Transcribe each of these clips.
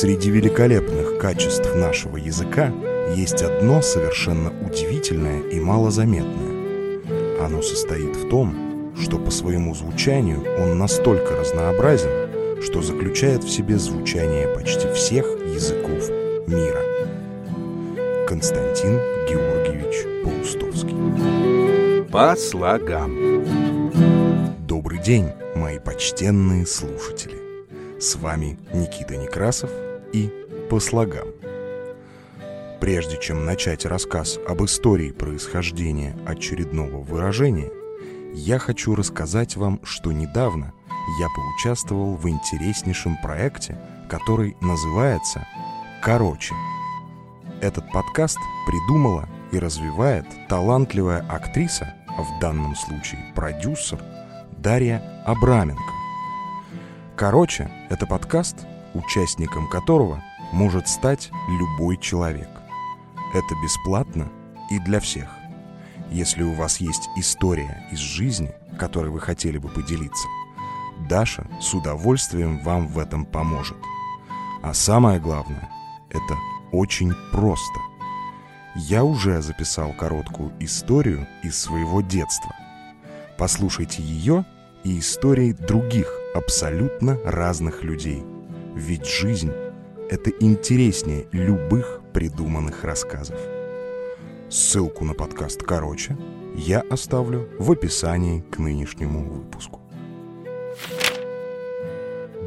Среди великолепных качеств нашего языка есть одно совершенно удивительное и малозаметное. Оно состоит в том, что по своему звучанию он настолько разнообразен, что заключает в себе звучание почти всех языков мира. Константин Георгиевич Паустовский По слогам Добрый день, мои почтенные слушатели! С вами Никита Некрасов и «По слогам». Прежде чем начать рассказ об истории происхождения очередного выражения, я хочу рассказать вам, что недавно я поучаствовал в интереснейшем проекте, который называется «Короче». Этот подкаст придумала и развивает талантливая актриса, а в данном случае продюсер, Дарья Абраменко. Короче, это подкаст, участником которого может стать любой человек. Это бесплатно и для всех. Если у вас есть история из жизни, которой вы хотели бы поделиться, Даша с удовольствием вам в этом поможет. А самое главное, это очень просто. Я уже записал короткую историю из своего детства. Послушайте ее и истории других абсолютно разных людей. Ведь жизнь — это интереснее любых придуманных рассказов. Ссылку на подкаст «Короче» я оставлю в описании к нынешнему выпуску.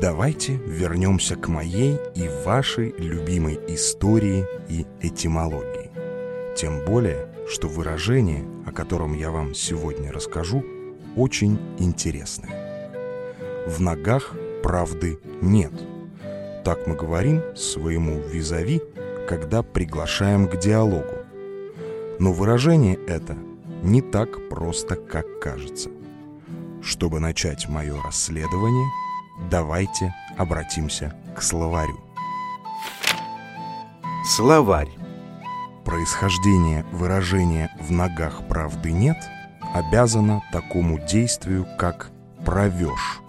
Давайте вернемся к моей и вашей любимой истории и этимологии. Тем более, что выражение, о котором я вам сегодня расскажу, очень интересное в ногах правды нет. Так мы говорим своему визави, когда приглашаем к диалогу. Но выражение это не так просто, как кажется. Чтобы начать мое расследование, давайте обратимся к словарю. Словарь Происхождение выражения «в ногах правды нет» обязано такому действию, как «провеж».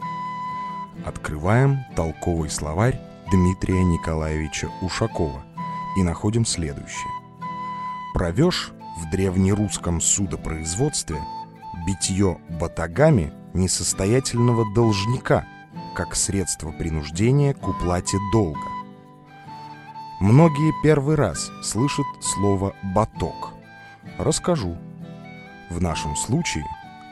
Открываем толковый словарь Дмитрия Николаевича Ушакова и находим следующее. Провеж в древнерусском судопроизводстве битье батагами несостоятельного должника как средство принуждения к уплате долга. Многие первый раз слышат слово «баток». Расскажу. В нашем случае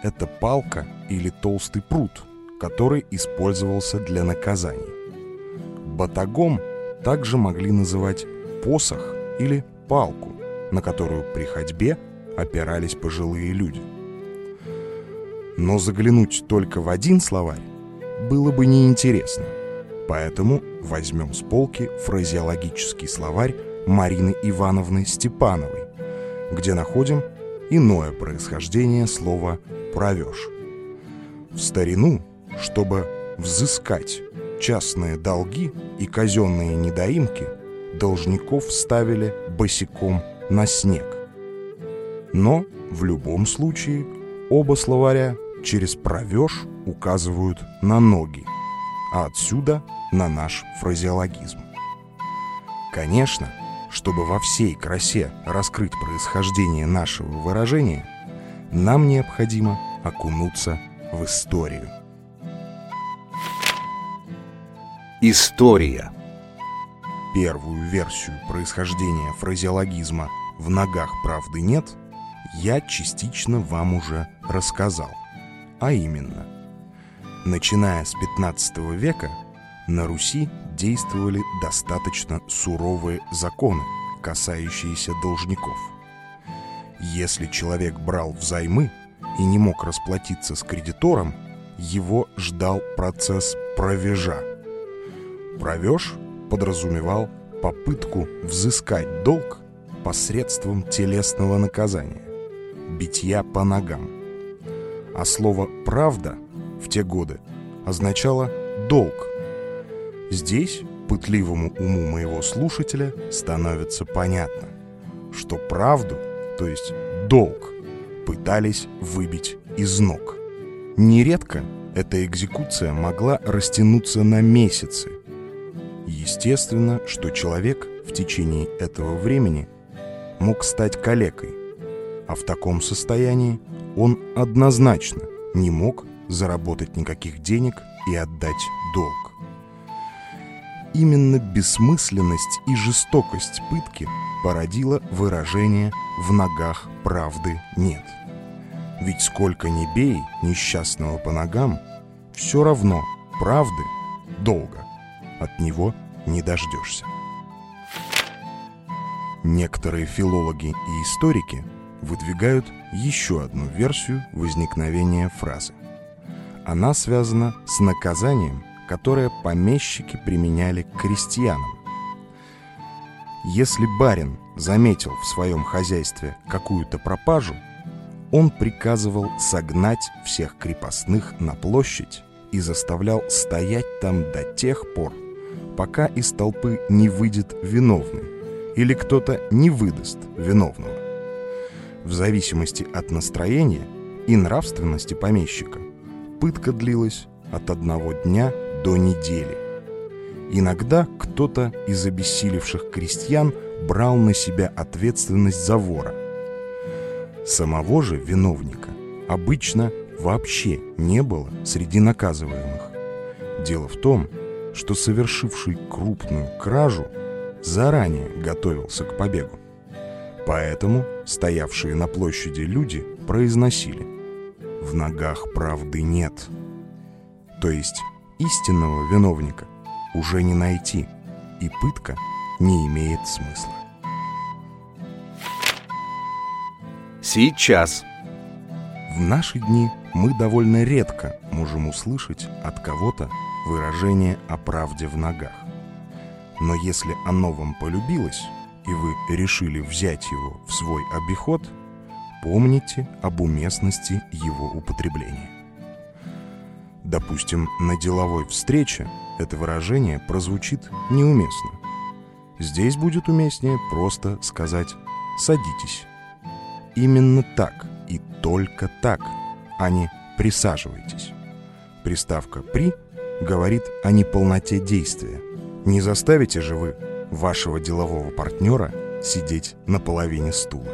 это палка или толстый пруд – который использовался для наказаний. Батагом также могли называть посох или палку, на которую при ходьбе опирались пожилые люди. Но заглянуть только в один словарь было бы неинтересно, поэтому возьмем с полки фразеологический словарь Марины Ивановны Степановой, где находим иное происхождение слова «провеж». В старину чтобы взыскать частные долги и казенные недоимки, должников ставили босиком на снег. Но в любом случае оба словаря через провеж указывают на ноги, а отсюда на наш фразеологизм. Конечно, чтобы во всей красе раскрыть происхождение нашего выражения, нам необходимо окунуться в историю. История Первую версию происхождения фразеологизма «в ногах правды нет» я частично вам уже рассказал. А именно, начиная с 15 века на Руси действовали достаточно суровые законы, касающиеся должников. Если человек брал взаймы и не мог расплатиться с кредитором, его ждал процесс провежа – Провеж подразумевал попытку взыскать долг посредством телесного наказания, битья по ногам. А слово «правда» в те годы означало «долг». Здесь пытливому уму моего слушателя становится понятно, что правду, то есть долг, пытались выбить из ног. Нередко эта экзекуция могла растянуться на месяцы – Естественно, что человек в течение этого времени мог стать калекой, а в таком состоянии он однозначно не мог заработать никаких денег и отдать долг. Именно бессмысленность и жестокость пытки породила выражение «в ногах правды нет». Ведь сколько ни бей несчастного по ногам, все равно правды долго от него не дождешься. Некоторые филологи и историки выдвигают еще одну версию возникновения фразы. Она связана с наказанием, которое помещики применяли к крестьянам. Если барин заметил в своем хозяйстве какую-то пропажу, он приказывал согнать всех крепостных на площадь и заставлял стоять там до тех пор, пока из толпы не выйдет виновный или кто-то не выдаст виновного. В зависимости от настроения и нравственности помещика пытка длилась от одного дня до недели. Иногда кто-то из обессилевших крестьян брал на себя ответственность за вора. Самого же виновника обычно вообще не было среди наказываемых. Дело в том, что совершивший крупную кражу заранее готовился к побегу. Поэтому стоявшие на площади люди произносили «В ногах правды нет». То есть истинного виновника уже не найти, и пытка не имеет смысла. Сейчас. В наши дни мы довольно редко можем услышать от кого-то выражение о правде в ногах. Но если оно вам полюбилось, и вы решили взять его в свой обиход, помните об уместности его употребления. Допустим, на деловой встрече это выражение прозвучит неуместно. Здесь будет уместнее просто сказать «садитесь». Именно так и только так, а не «присаживайтесь». Приставка «при» говорит о неполноте действия. Не заставите же вы вашего делового партнера сидеть на половине стула.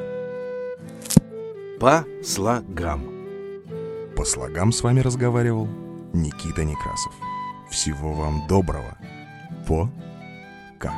По слогам. По слогам с вами разговаривал Никита Некрасов. Всего вам доброго. По-ка.